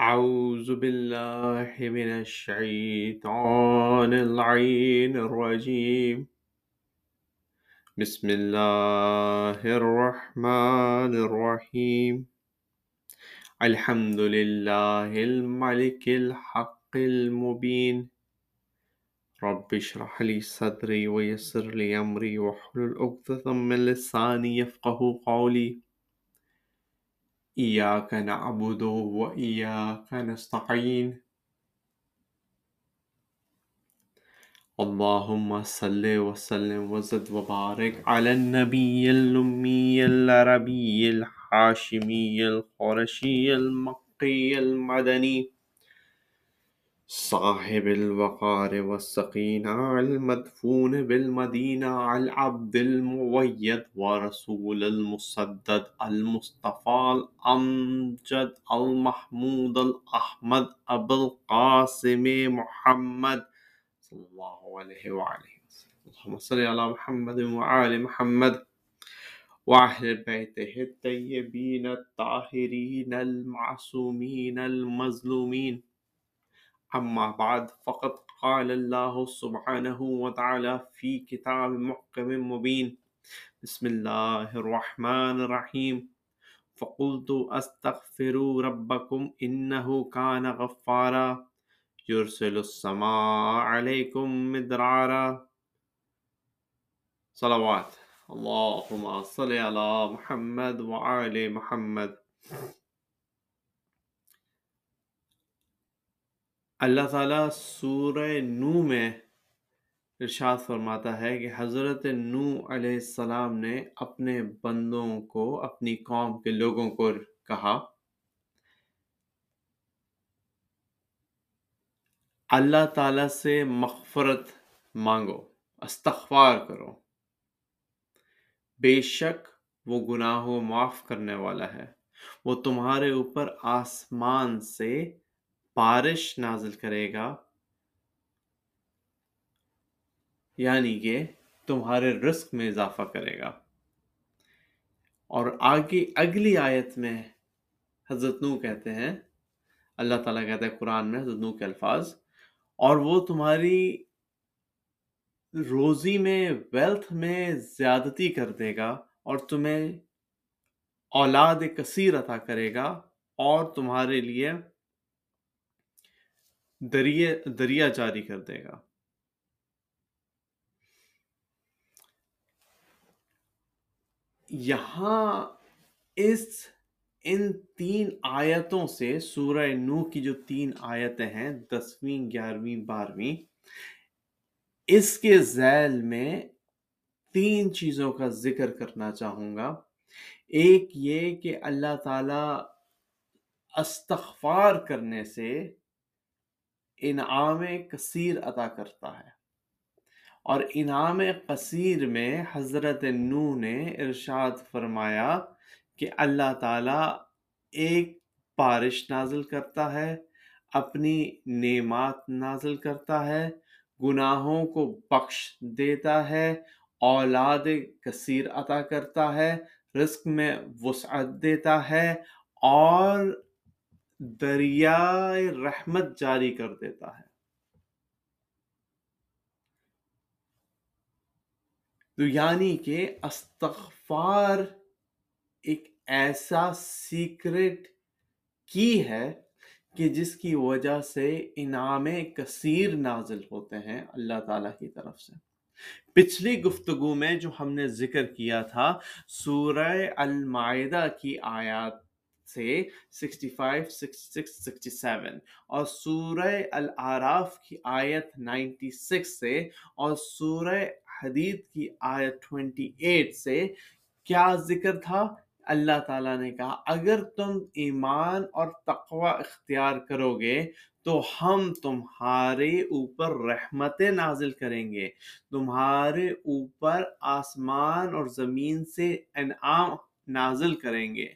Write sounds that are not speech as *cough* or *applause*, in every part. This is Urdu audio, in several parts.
أعوذ بالله من الشيطان اللعين الرجيم. بسم الله الرحمن الرحيم. الحمد لله الملك الحق المبين. رب اشرح لي صدري ويسر لي أمري واحلل عقدة من لساني يفقه قولي. إياك نعبد وإياك نستعين. اللهم صل وسلم وزد وبارك على النبي الأمي العربي الحاشمي القرشي المقي المدني. صاحب الوقار والسقينة المدفون بالمدينة العبد المؤيد ورسول المسدد المصطفى الأمجد المحمود الأحمد أبو القاسم محمد صلى الله عليه وآله وسلم. اللهم صل على محمد وآل محمد وأهل بيته الطيبين الطاهرين المعصومين المظلومين. أما بعد، فقد قال الله سبحانه وتعالى في كتاب محكم مبين. بسم الله الرحمن الرحيم. فقلت أستغفروا ربكم إنه كان غفارا. يرسل السماء عليكم مدرارا. صلوات. اللهم صل على محمد وآل محمد. اللہ تعالیٰ سورہ نو میں ارشاد فرماتا ہے کہ حضرت نو علیہ السلام نے اپنے بندوں کو، اپنی قوم کے لوگوں کو کہا، اللہ تعالیٰ سے مغفرت مانگو، استغفار کرو۔ بے شک وہ گناہوں معاف کرنے والا ہے۔ وہ تمہارے اوپر آسمان سے بارش نازل کرے گا۔ یعنی کہ تمہارے رزق میں اضافہ کرے گا۔ اور آگے اگلی آیت میں حضرت نو کہتے ہیں، اللہ تعالیٰ کہتے ہیں قرآن میں حضرت نو کے الفاظ، اور وہ تمہاری روزی میں ویلتھ میں زیادتی کر دے گا اور تمہیں اولاد کثیر عطا کرے گا اور تمہارے لیے دریا دریا جاری کر دے گا۔ یہاں اس، ان تین آیتوں سے سورہ نو کی جو تین آیتیں ہیں، دسویں، گیارہویں، بارہویں، اس کے ذیل میں تین چیزوں کا ذکر کرنا چاہوں گا۔ ایک یہ کہ اللہ تعالی استغفار کرنے سے انعام کثیر عطا کرتا ہے۔ اور انعام قصیر میں حضرت نو نے ارشاد فرمایا کہ اللہ تعالیٰ ایک بارش نازل کرتا ہے، اپنی نعمات نازل کرتا ہے، گناہوں کو بخش دیتا ہے، اولاد کثیر عطا کرتا ہے، رزق میں وسعت دیتا ہے، اور دریائے رحمت جاری کر دیتا ہے۔ تو یعنی کہ استغفار ایک ایسا سیکرٹ کی ہے کہ جس کی وجہ سے انعام کثیر نازل ہوتے ہیں اللہ تعالیٰ کی طرف سے۔ پچھلی گفتگو میں جو ہم نے ذکر کیا تھا، سورہ المائدہ کی آیات سے 65 66 67 اور سورہ العراف کی آیت 96 سے اور سورہ حدید کی آیت 28 سے کیا ذکر تھا؟ اللہ تعالیٰ نے کہا، اگر تم ایمان اور تقوی اختیار کرو گے تو ہم تمہارے اوپر رحمتیں نازل کریں گے۔ تمہارے اوپر آسمان اور زمین سے انعام نازل کریں گے۔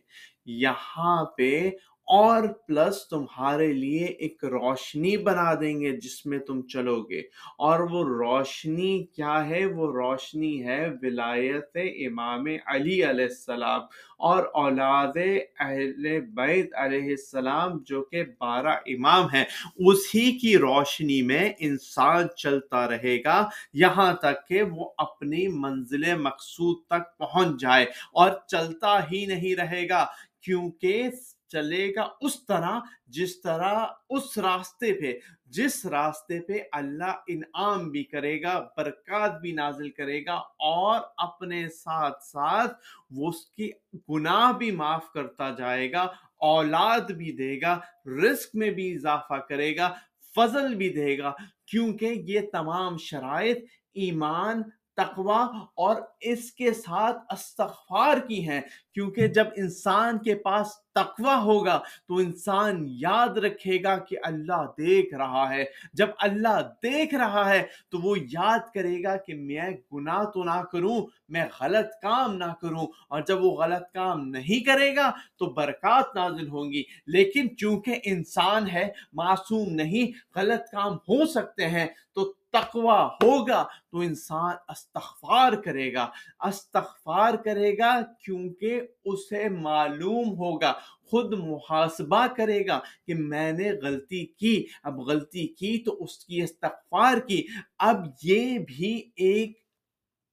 یہاں پہ اور پلس تمہارے لیے ایک روشنی بنا دیں گے جس میں تم چلو گے۔ اور وہ روشنی کیا ہے؟ وہ روشنی ہے ولایت امام علی علیہ السلام اور اولاد اہل بیت علیہ السلام جو کہ بارہ امام ہیں۔ اسی کی روشنی میں انسان چلتا رہے گا یہاں تک کہ وہ اپنی منزل مقصود تک پہنچ جائے اور چلتا ہی نہیں رہے گا۔ کیونکہ چلے گا اس طرح جس طرح اس راستے پہ، جس راستے پہ اللہ انعام بھی کرے گا، برکات بھی نازل کرے گا، اور اپنے ساتھ ساتھ وہ اس کی گناہ بھی معاف کرتا جائے گا، اولاد بھی دے گا، رزق میں بھی اضافہ کرے گا، فضل بھی دے گا۔ کیونکہ یہ تمام شرائط ایمان تقوا اور اس کے ساتھ استغفار کی ہیں۔ کیونکہ جب انسان کے پاس تقوی ہوگا تو انسان یاد رکھے گا کہ اللہ دیکھ رہا ہے۔ جب اللہ دیکھ رہا ہے تو وہ یاد کرے گا کہ میں گناہ تو نہ کروں، میں غلط کام نہ کروں۔ اور جب وہ غلط کام نہیں کرے گا تو برکات نازل ہوں گی۔ لیکن چونکہ انسان ہے، معصوم نہیں، غلط کام ہو سکتے ہیں، تو تقوی ہوگا تو انسان استغفار کرے گا۔ استغفار کرے گا کیونکہ اسے معلوم ہوگا، خود محاسبہ کرے گا کہ میں نے غلطی کی۔ اب غلطی کی تو اس کی استغفار کی۔ اب یہ بھی ایک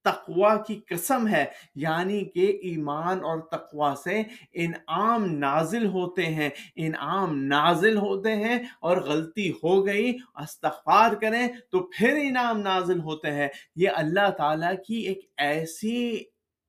تقوا کی قسم ہے یعنی کہ ایمان اور تقوا سے انعام نازل ہوتے ہیں۔ انعام نازل ہوتے ہیں اور غلطی ہو گئی، استغفار کریں تو پھر انعام نازل ہوتے ہیں۔ یہ اللہ تعالیٰ کی ایک ایسی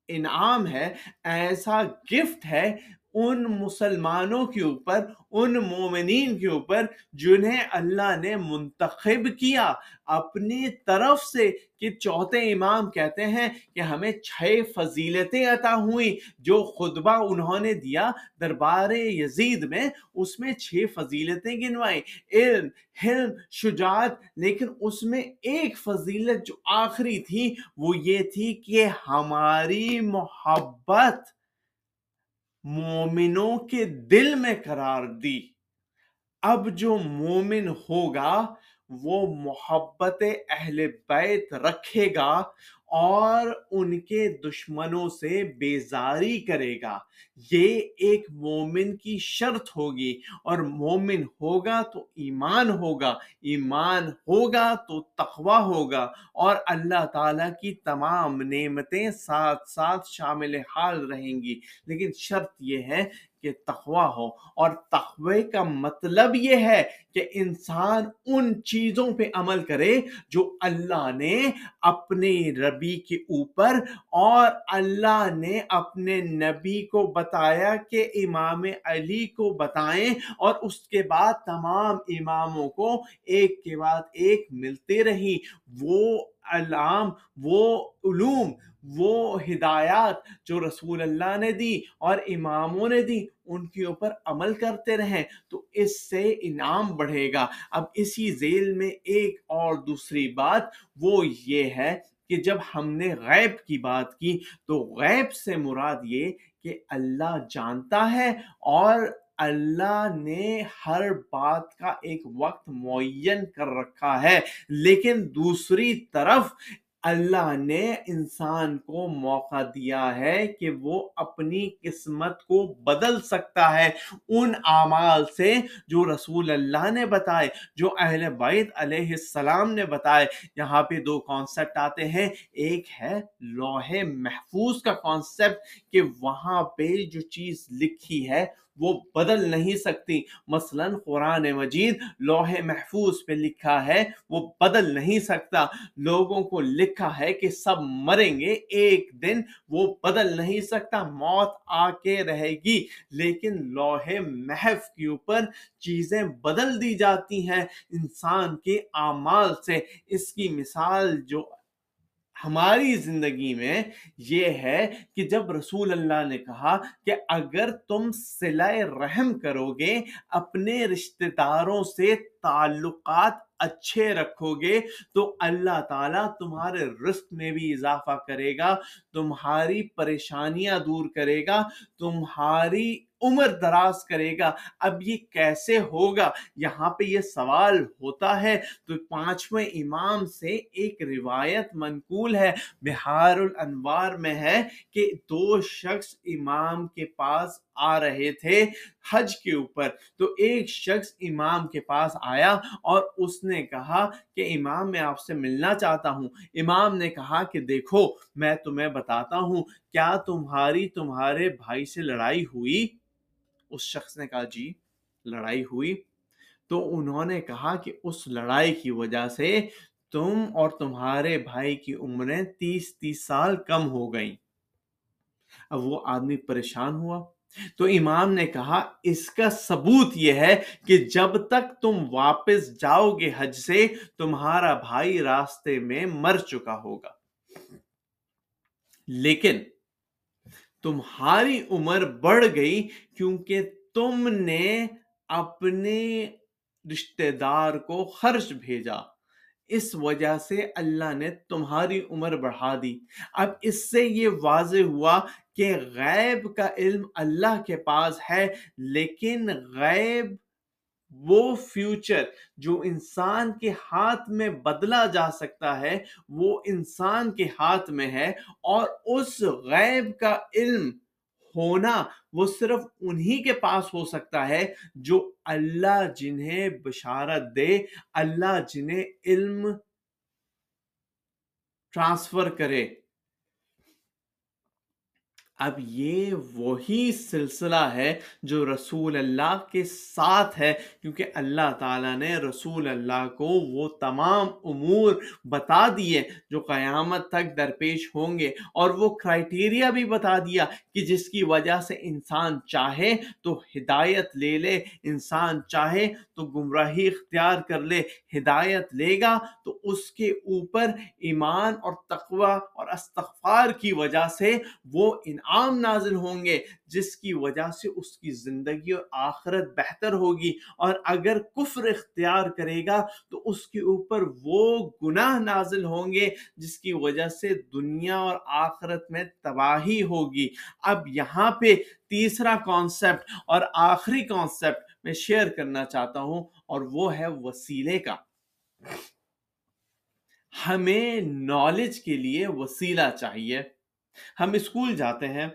انعام ہے، ایسا گفٹ ہے ان مسلمانوں کے اوپر، ان مومنین کے اوپر جنہیں اللہ نے منتخب کیا۔ اپنی طرف سے کہ چوتھے امام کہتے ہیں کہ ہمیں چھ فضیلتیں عطا ہوئی جو خطبہ انہوں نے دیا دربار یزید میں، اس میں چھ فضیلتیں گنوائیں۔ علم، حلم، شجاعت، لیکن اس میں ایک فضیلت جو آخری تھی، وہ یہ تھی کہ ہماری محبت مومنوں کے دل میں قرار دی۔ اب جو مومن ہوگا، وہ محبت اہل بیت رکھے گا اور ان کے دشمنوں سے بیزاری کرے گا۔ یہ ایک مومن کی شرط ہوگی۔ اور مومن ہوگا تو ایمان ہوگا۔ ایمان ہوگا تو تقوی ہوگا۔ اور اللہ تعالیٰ کی تمام نعمتیں ساتھ ساتھ شامل حال رہیں گی۔ لیکن شرط یہ ہے کہ تخوا ہو۔ اور تخوے کا مطلب یہ ہے کہ انسان ان چیزوں پہ عمل کرے جو اللہ نے اپنے رب ربی کے اوپر اور اللہ نے اپنے نبی کو بتایا کہ امام علی کو بتائیں اور اس کے بعد تمام اماموں کو ایک کے بعد ایک ملتے رہی وہ علام، وہ علوم، وہ ہدایات جو رسول اللہ نے دی اور اماموں نے دی، ان کے اوپر عمل کرتے رہیں تو اس سے انعام بڑھے گا۔ اب اسی ذیل میں ایک اور دوسری بات وہ یہ ہے کہ جب ہم نے غیب کی بات کی تو غیب سے مراد یہ کہ اللہ جانتا ہے اور اللہ نے ہر بات کا ایک وقت معین کر رکھا ہے۔ لیکن دوسری طرف اللہ نے انسان کو موقع دیا ہے کہ وہ اپنی قسمت کو بدل سکتا ہے۔ ان اعمال سے جو رسول اللہ نے بتائے، جو اہل بیت علیہ السلام نے بتائے۔ یہاں پہ دو کانسیپٹ آتے ہیں۔ ایک ہے لوہے محفوظ کا کانسیپٹ کہ وہاں پہ جو چیز لکھی ہے وہ بدل نہیں سکتی۔ مثلا قرآن مجید لوح محفوظ پہ لکھا ہے، وہ بدل نہیں سکتا۔ لوگوں کو لکھا ہے کہ سب مریں گے ایک دن، وہ بدل نہیں سکتا، موت آ کے رہے گی۔ لیکن لوح محف کے اوپر چیزیں بدل دی جاتی ہیں۔ انسان کے اعمال سے، اس کی مثال جو ہماری زندگی میں یہ ہے کہ جب رسول اللہ نے کہا کہ اگر تم سلائے رحم کرو گے اپنے رشتہ داروں سے تعلقات اچھے رکھو گے تو اللہ تعالیٰ تمہارے رزق میں بھی اضافہ کرے گا، تمہاری پریشانیاں دور کرے گا، تمہاری عمر دراز کرے گا۔ اب یہ کیسے ہوگا؟ یہاں پہ یہ سوال ہوتا ہے۔ تو پانچویں امام سے ایک روایت منقول ہے۔ بہار الانوار میں ہے کہ دو شخص امام کے پاس آ رہے تھے حج کے اوپر۔ تو ایک شخص امام کے پاس آیا اور اس نے کہا کہ امام، میں آپ سے ملنا چاہتا ہوں۔ امام نے کہا کہ دیکھو، میں تمہیں بتاتا ہوں، کیا تمہاری، تمہارے بھائی سے لڑائی ہوئی؟ اس شخص نے کہا جی لڑائی ہوئی۔ تو انہوں نے کہا کہ اس لڑائی کی وجہ سے تم اور تمہارے بھائی کی عمریں تیس تیس سال کم ہو گئیں۔ اب وہ آدمی پریشان ہوا۔ تو امام نے کہا، اس کا ثبوت یہ ہے کہ جب تک تم واپس جاؤ گے حج سے، تمہارا بھائی راستے میں مر چکا ہوگا۔ لیکن تمہاری عمر بڑھ گئی کیونکہ تم نے اپنے رشتہ دار کو خرچ بھیجا۔ اس وجہ سے اللہ نے تمہاری عمر بڑھا دی۔ اب اس سے یہ واضح ہوا کہ غیب کا علم اللہ کے پاس ہے، لیکن غیب وہ فیوچر جو انسان کے ہاتھ میں بدلا جا سکتا ہے، وہ انسان کے ہاتھ میں ہے اور اس غیب کا علم ہونا وہ صرف انہی کے پاس ہو سکتا ہے جو اللہ جنہیں بشارت دے، اللہ جنہیں علم ٹرانسفر کرے۔ اب یہ وہی سلسلہ ہے جو رسول اللہ کے ساتھ ہے، کیونکہ اللہ تعالیٰ نے رسول اللہ کو وہ تمام امور بتا دیے جو قیامت تک درپیش ہوں گے۔ اور وہ کرائٹیریا بھی بتا دیا کہ جس کی وجہ سے انسان چاہے تو ہدایت لے لے، انسان چاہے تو گمراہی اختیار کر لے، ہدایت لے گا۔ تو اس کے اوپر ایمان اور تقوی اور استغفار کی وجہ سے وہ انعام انعام نازل ہوں گے، جس کی وجہ سے اس کی زندگی اور آخرت بہتر ہوگی۔ اور اگر کفر اختیار کرے گا، تو اس کے اوپر وہ گناہ نازل ہوں گے، جس کی وجہ سے دنیا اور آخرت میں تباہی ہوگی۔ اب یہاں پہ تیسرا کانسیپٹ اور آخری کانسیپٹ میں شیئر کرنا چاہتا ہوں، اور وہ ہے وسیلے کا۔ ہمیں نالج کے لیے وسیلہ چاہیے۔ ہم اسکول جاتے ہیں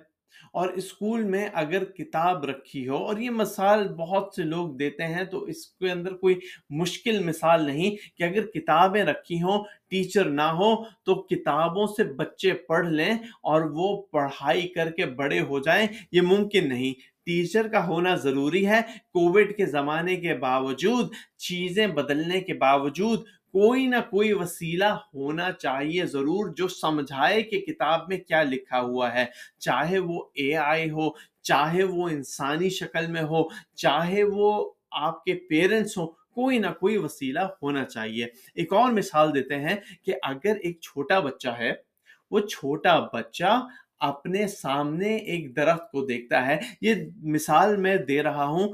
اور اسکول میں اگر کتاب رکھی ہو اور یہ مثال بہت سے لوگ دیتے ہیں تو اس کے اندر کوئی مشکل مثال نہیں کہ اگر کتابیں رکھی ہوں، ٹیچر نہ ہو تو کتابوں سے بچے پڑھ لیں اور وہ پڑھائی کر کے بڑے ہو جائیں، یہ ممکن نہیں۔ ٹیچر کا ہونا ضروری ہے، کووڈ کے زمانے کے باوجود، چیزیں بدلنے کے باوجود کوئی نہ کوئی وسیلہ ہونا چاہیے ضرور جو سمجھائے کہ کتاب میں کیا لکھا ہوا ہے۔ چاہے وہ اے آئی ہو، چاہے وہ انسانی شکل میں ہو، چاہے وہ آپ کے پیرنٹس ہو کوئی نہ کوئی وسیلہ ہونا چاہیے۔ ایک اور مثال دیتے ہیں کہ اگر ایک چھوٹا بچہ ہے، وہ چھوٹا بچہ اپنے سامنے ایک درخت کو دیکھتا ہے۔ یہ مثال میں دے رہا ہوں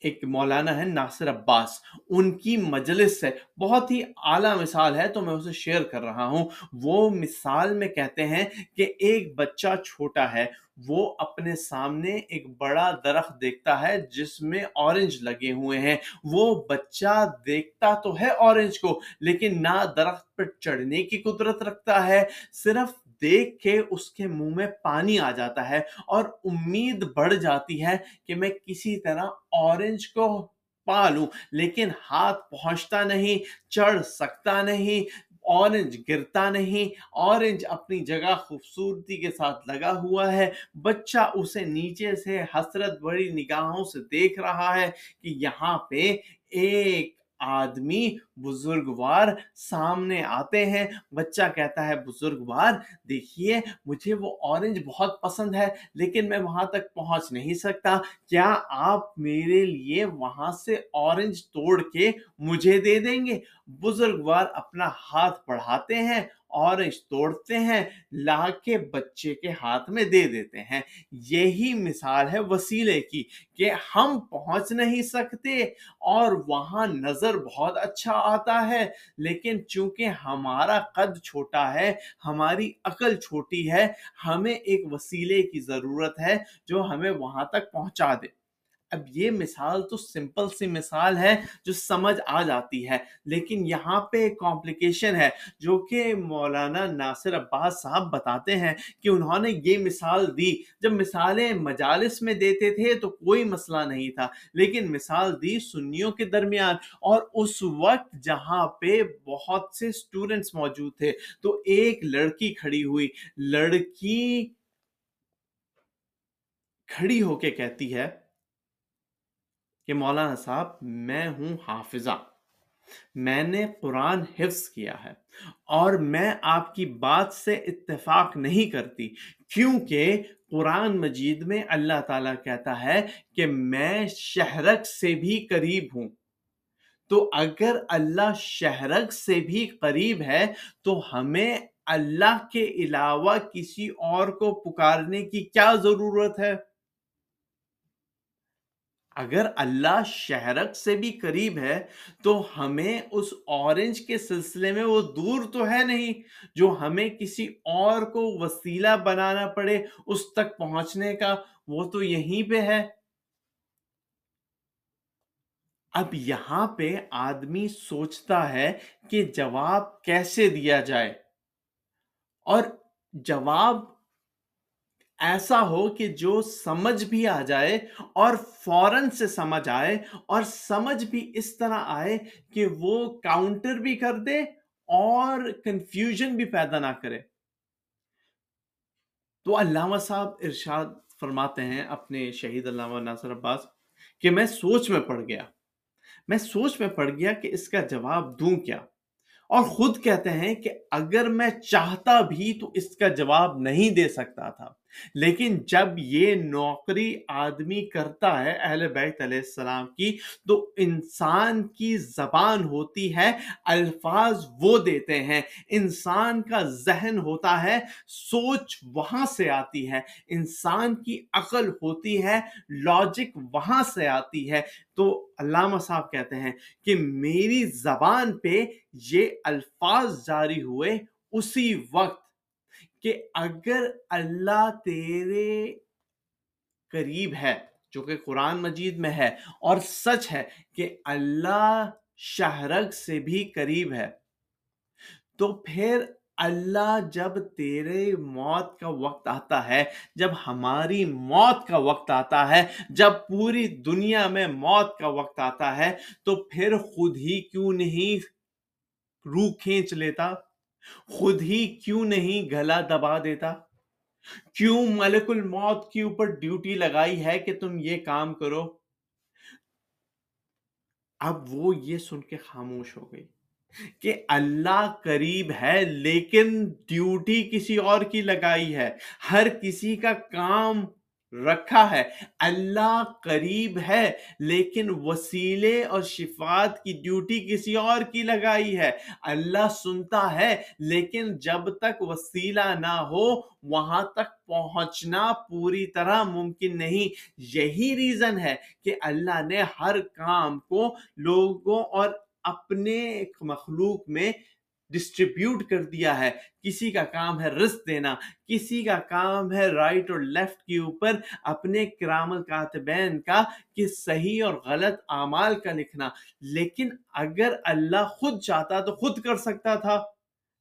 ایک مولانا ہے ناصر عباس۔ ان کی مجلس سے بہت ہی اعلیٰ مثال ہے تو میں اسے شیئر کر رہا ہوں۔ وہ مثال میں کہتے ہیں کہ ایک بچہ چھوٹا ہے۔ وہ اپنے سامنے ایک بڑا درخت دیکھتا ہے جس میں اورنج لگے ہوئے ہیں۔ وہ بچہ دیکھتا تو ہے اورنج کو، لیکن نہ درخت پر چڑھنے کی قدرت رکھتا ہے۔ صرف دیکھ کے اس کے منہ میں پانی آ جاتا ہے اور امید بڑھ جاتی ہے کہ میں کسی طرح اورنج کو پا لوں، لیکن ہاتھ پہنچتا نہیں، چڑھ سکتا نہیں اورنج گرتا نہیں اورنج اپنی جگہ خوبصورتی کے ساتھ لگا ہوا ہے۔ بچہ اسے نیچے سے حسرت بڑی نگاہوں سے دیکھ رہا ہے کہ یہاں پہ ایک آدمی بزرگوار سامنے آتے ہیں۔ بچہ کہتا ہے، بزرگوار، دیکھیے، مجھے وہ اورنج بہت پسند ہے، لیکن میں وہاں تک پہنچ نہیں سکتا۔ کیا آپ میرے لیے وہاں سے اورنج توڑ کے مجھے دے دیں گے؟ بزرگوار اپنا ہاتھ بڑھاتے ہیں اورنج توڑتے ہیں لا کے بچے کے ہاتھ میں دے دیتے ہیں۔ یہی مثال ہے وسیلے کی کہ ہم پہنچ نہیں سکتے اور وہاں نظر بہت اچھا آتا ہے، لیکن چونکہ ہمارا قد چھوٹا ہے، ہماری عقل چھوٹی ہے، ہمیں ایک وسیلے کی ضرورت ہے جو ہمیں وہاں تک پہنچا دے۔ اب یہ مثال تو سمپل سی مثال ہے جو سمجھ آ جاتی ہے، لیکن یہاں پہ کمپلیکیشن ہے جو کہ مولانا ناصر عباس صاحب بتاتے ہیں کہ انہوں نے یہ مثال دی۔ جب مثالیں مجالس میں دیتے تھے تو کوئی مسئلہ نہیں تھا، لیکن مثال دی سنیوں کے درمیان۔ اور اس وقت جہاں پہ بہت سے اسٹوڈنٹس موجود تھے، تو ایک لڑکی کھڑی ہوئی، لڑکی کھڑی ہو کے کہتی ہے کہ مولانا صاحب، میں ہوں حافظہ۔ میں نے قرآن حفظ کیا ہے اور میں آپ کی بات سے اتفاق نہیں کرتی، کیونکہ قرآن مجید میں اللہ تعالیٰ کہتا ہے کہ میں شہرک سے بھی قریب ہوں۔ تو اگر اللہ شہرک سے بھی قریب ہے، تو ہمیں اللہ کے علاوہ کسی اور کو پکارنے کی کیا ضرورت ہے؟ اگر اللہ شہرک سے بھی قریب ہے، تو ہمیں اس اورنج کے سلسلے میں وہ دور تو ہے نہیں، جو ہمیں کسی اور کو وسیلہ بنانا پڑے اس تک پہنچنے کا، وہ تو یہیں پہ ہے۔ اب یہاں پہ آدمی سوچتا ہے کہ جواب کیسے دیا جائے۔ اور جواب ایسا ہو کہ جو سمجھ بھی آ جائے اور فوراً سے سمجھ آئے اور سمجھ بھی اس طرح آئے کہ وہ کاؤنٹر بھی کر دے اور کنفیوژن بھی پیدا نہ کرے۔ تو علامہ صاحب ارشاد فرماتے ہیں اپنے شہید علامہ ناصر عباس کہ میں سوچ میں پڑ گیا۔ میں سوچ میں پڑ گیا کہ اس کا جواب دوں کیا۔ اور خود کہتے ہیں کہ اگر میں چاہتا بھی تو اس کا جواب نہیں دے سکتا تھا۔ لیکن جب یہ نوکری آدمی کرتا ہے اہل بیت علیہ السلام کی، تو انسان کی زبان ہوتی ہے، الفاظ وہ دیتے ہیں۔ انسان کا ذہن ہوتا ہے، سوچ وہاں سے آتی ہے۔ انسان کی عقل ہوتی ہے لاجک وہاں سے آتی ہے۔ تو علامہ صاحب کہتے ہیں کہ میری زبان پہ یہ الفاظ جاری ہوئے اسی وقت کہ اگر اللہ تیرے قریب ہے، جو کہ قرآن مجید میں ہے، اور سچ ہے کہ اللہ شہرگ سے بھی قریب ہے، تو پھر اللہ جب تیرے موت کا وقت آتا ہے، جب ہماری موت کا وقت آتا ہے، جب پوری دنیا میں موت کا وقت آتا ہے، تو پھر خود ہی کیوں نہیں روح کھینچ لیتا؟ خود ہی کیوں نہیں گلا دبا دیتا؟ کیوں ملک الموت کے اوپر ڈیوٹی لگائی ہے کہ تم یہ کام کرو؟ اب وہ یہ سن کے خاموش ہو گئی کہ اللہ قریب ہے لیکن ڈیوٹی کسی اور کی لگائی ہے، ہر کسی کا کام رکھا ہے۔ اللہ قریب ہے، لیکن وسیلے اور شفات کی ڈیوٹی کسی اور کی لگائی ہے۔ اللہ سنتا ہے، لیکن جب تک وسیلہ نہ ہو، وہاں تک پہنچنا پوری طرح ممکن نہیں۔ یہی ریزن ہے کہ اللہ نے ہر کام کو لوگوں اور اپنے مخلوق میں ڈسٹریبیوٹ کر دیا ہے۔ کسی کا کام ہے رزق دینا، کسی کا کام ہے رائٹ اور لیفٹ کے اوپر اپنے کرام الکاتبین کا کہ صحیح اور غلط اعمال کا لکھنا۔ لیکن اگر اللہ خود چاہتا تو خود کر سکتا تھا۔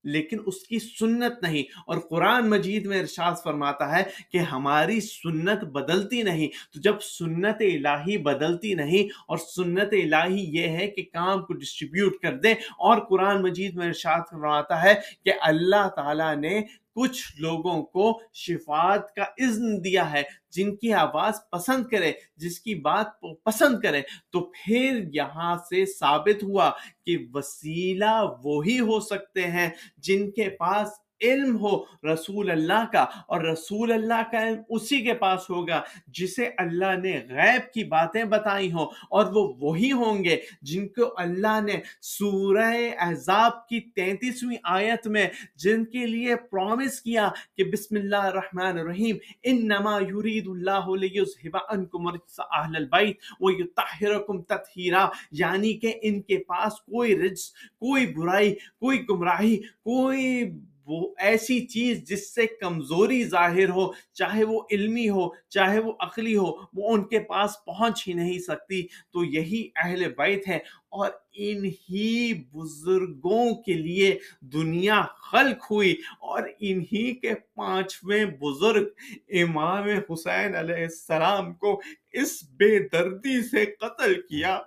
لیکن اس کی سنت نہیں۔ اور قرآن مجید میں ارشاد فرماتا ہے کہ ہماری سنت بدلتی نہیں۔ تو جب سنت الہی بدلتی نہیں اور سنت الہی یہ ہے کہ کام کو ڈسٹریبیوٹ کر دے اور قرآن مجید میں ارشاد فرماتا ہے کہ اللہ تعالیٰ نے کچھ لوگوں کو شفاعت کا اذن دیا ہے، جن کی آواز پسند کرے، جس کی بات پسند کرے۔ تو پھر یہاں سے ثابت ہوا کہ وسیلہ وہی ہو سکتے ہیں جن کے پاس علم ہو رسول اللہ کا اور رسول اللہ کا علم اسی کے پاس ہوگا جسے اللہ نے غیب کی باتیں بتائی ہوں اور وہ وہی ہوں گے جن کو اللہ نے سورہ احزاب کی تینتیسویں آیت میں جن کے لیے پرومس کیا کہ بسم اللہ الرحمن الرحیم، انما یرید اللہ لیذہب عنکم رجس اہل البیت ویطہرکم تطہیرا یعنی کہ ان کے پاس کوئی رجس، کوئی برائی، کوئی گمراہی، کوئی وہ ایسی چیز جس سے کمزوری ظاہر ہو، چاہے وہ علمی ہو، چاہے وہ عقلی ہو، وہ ان کے پاس پہنچ ہی نہیں سکتی۔ تو یہی اہل بیت ہے اور انہی بزرگوں کے لیے دنیا خلق ہوئی۔ اور انہی کے پانچویں بزرگ امام حسین علیہ السلام کو اس بے دردی سے قتل کیا۔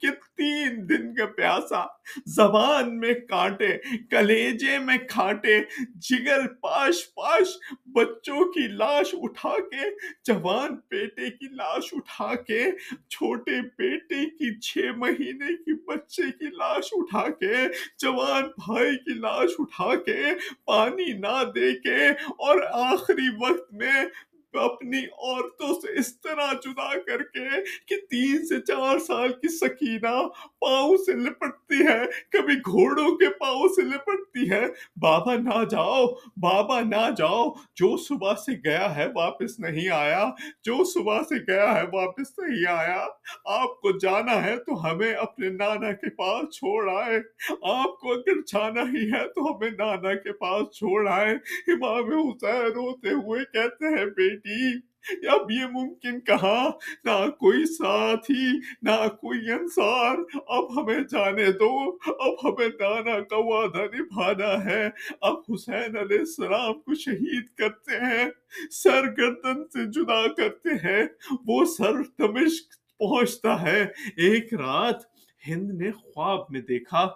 کہ تین دن کا پیاسا زبان میں کانٹے، کلیجے میں کھانٹے، جگر پاش پاش بچوں کی لاش اٹھا کے، جوان بیٹے کی لاش اٹھا کے، چھوٹے بیٹے کی چھ مہینے کی بچے کی لاش اٹھا کے، جوان بھائی کی لاش اٹھا کے، پانی نہ دے کے اور آخری وقت میں اپنی عورتوں سے اس طرح جدا کر کے کہ تین سے چار سال کی سکینہ پاؤں سے لپٹتی ہے، کبھی گھوڑوں کے پاؤں سے لپٹتی ہے۔ بابا نہ جاؤ، بابا نہ جاؤ۔ جو صبح سے گیا ہے واپس نہیں آیا۔ جو صبح سے گیا ہے واپس نہیں آیا۔ آپ کو جانا ہے تو ہمیں اپنے نانا کے پاس چھوڑ آئے۔ آپ کو اگر جانا ہی ہے تو ہمیں نانا کے پاس چھوڑ آئے۔ امام حسین روتے ہوئے کہتے ہیں، بیٹی *laughs* اب یہ ممکن کہا نہ کوئی ساتھی، نہ کوئی انصار۔ اب ہمیں جانے دو۔ اب ہمیں نانا کا وعدہ نبھانا ہے۔ اب حسین علیہ السلام کو شہید کرتے ہیں سر گردن سے جدا کرتے ہیں۔ وہ سر دمشق پہنچتا ہے۔ ایک رات ہند نے خواب میں دیکھا۔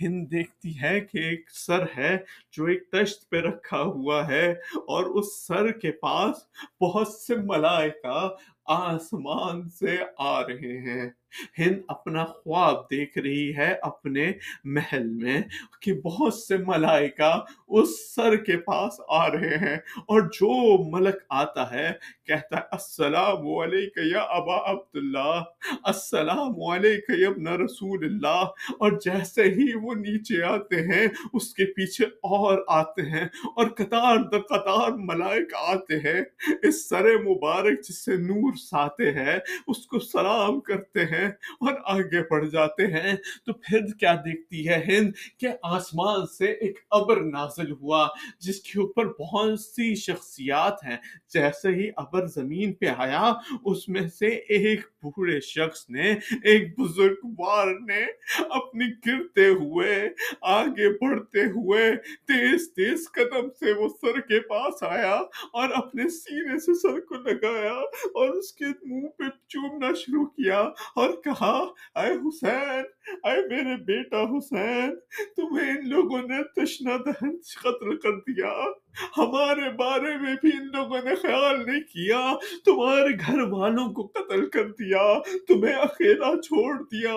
ہند دیکھتی ہے کہ ایک سر ہے جو ایک تشت پہ رکھا ہوا ہے اور اس سر کے پاس بہت سے ملائکہ آسمان سے آ رہے ہیں۔ ہند اپنا خواب دیکھ رہی ہے اپنے محل میں کہ بہت سے ملائکہ اس سر کے پاس آ رہے ہیں اور جو ملک آتا ہے کہتا ہے، السلام علیکم یا ابا عبداللہ، السلام علیکم یا ابن رسول اللہ اور جیسے ہی وہ نیچے آتے ہیں، اس کے پیچھے اور آتے ہیں اور قطار در قطار ملائک آتے ہیں۔ اس سر مبارک جس سے نور ساتے ہیں، اس کو سلام کرتے ہیں۔ ہیں اور آگے بڑھ جاتے ہیں، تو پھر کیا دیکھتی ہے ہند کہ آسمان سے ایک ابر نازل ہوا، جس کے اوپر بہت سی شخصیات ہیں۔ جیسے ہی ابر زمین پہ آیا، اس میں سے ایک بوڑھے شخص نے، ایک بزرگ بار نے اپنی گرتے ہوئے، آگے بڑھتے ہوئے تیز تیز قدم سے وہ سر کے پاس آیا اور اپنے سینے سے سر کو لگایا اور اس کے منہ پہ چومنا شروع کیا اور کہا، اے حسین، اے میرے بیٹا حسین، تمہیں ان لوگوں نے تشنا دہن قتل کر دیا۔ ہمارے بارے میں بھی ان لوگوں نے خیال نہیں کیا۔ تمہارے گھر والوں کو قتل کر دیا، تمہیں اکیلا چھوڑ دیا۔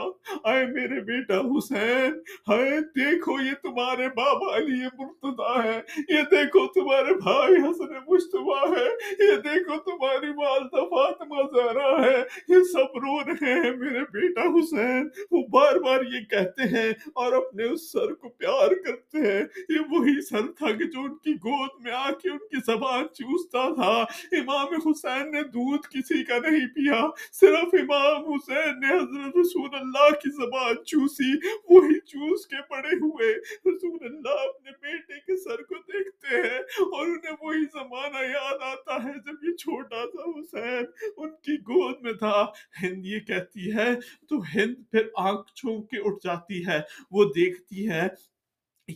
اے میرے بیٹا حسین، ہے، دیکھو، یہ تمہارے بابا علی مرتضی ہے۔ یہ دیکھو، تمہارے بھائی حسن مشتبہ ہے۔ یہ دیکھو، تمہاری والدہ فاطمہ زہرا ہے۔ یہ سب رو رہے ہیں میرے بیٹا حسین۔ وہ بار بار یہ کہتے ہیں اور اپنے اس سر کو پیار کرتے ہیں۔ یہ وہی سر تھا کہ جو ان کی گود میں آ کے ان کی زبان چوستا تھا۔ امام حسین نے دودھ کسی کا نہیں پیا، صرف امام حسین نے حضرت رسول اللہ کی زبان چوسی۔ وہی چوس کے پڑے ہوئے۔ رسول اللہ اپنے بیٹے کے سر کو دیکھتے ہیں اور انہیں وہی زمانہ یاد آتا ہے جب یہ چھوٹا تھا حسین ان کی گود میں تھا۔ ہند یہ کہتی ہے، تو ہند پھر آنکھ چھوک کے اٹھ جاتی ہے۔ وہ دیکھتی ہے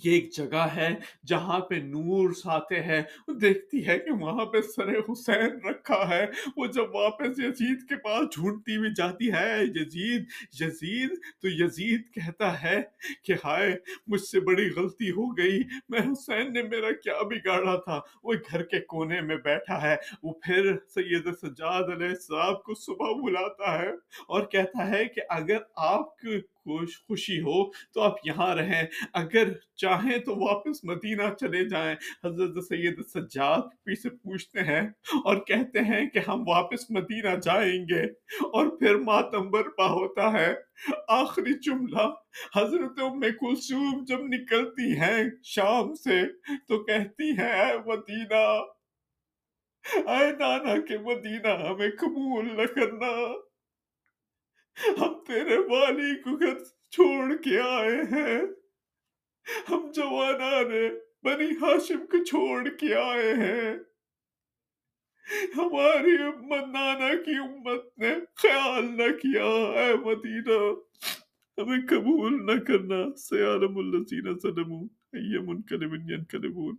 یہ ایک جگہ ہے جہاں پہ نور ساتے ہیں، وہ دیکھتی ہے کہ وہاں پہ سر حسین رکھا ہے۔ وہ جب واپس یزید کے پاس ڈھونڈتی ہوئی جاتی ہے یزید یزید، تو یزید کہتا ہے کہ ہائے، مجھ سے بڑی غلطی ہو گئی۔ میں حسین نے میرا کیا بگاڑا تھا؟ وہ گھر کے کونے میں بیٹھا ہے۔ وہ پھر سید سجاد علیہ السلام کو صبح بلاتا ہے اور کہتا ہے کہ اگر آپ خوش، خوشی ہو تو آپ یہاں رہیں۔ اگر چاہیں تو واپس مدینہ چلے جائیں۔ حضرت سید سجاد بھی سے پوچھتے ہیں اور کہتے ہیں کہ ہم واپس مدینہ جائیں گے۔ اور پھر ماتم برپا ہوتا ہے۔ آخری جملہ، حضرت ام کلثوم جب نکلتی ہیں شام سے تو کہتی ہیں، اے مدینہ، اے نانا کے مدینہ ہمیں قبول نہ کرنا۔ ہم تیرے والی کو گھر چھوڑ کے آئے ہیں، ہم جوانان بنی ہاشم کو چھوڑ کے آئے ہیں۔ ہماری امت نانا کی امت نے خیال نہ کیا۔ اے مدینہ، ہمیں قبول نہ کرنا۔ سیالم الذین ظلموا ای منقلب ینقلبون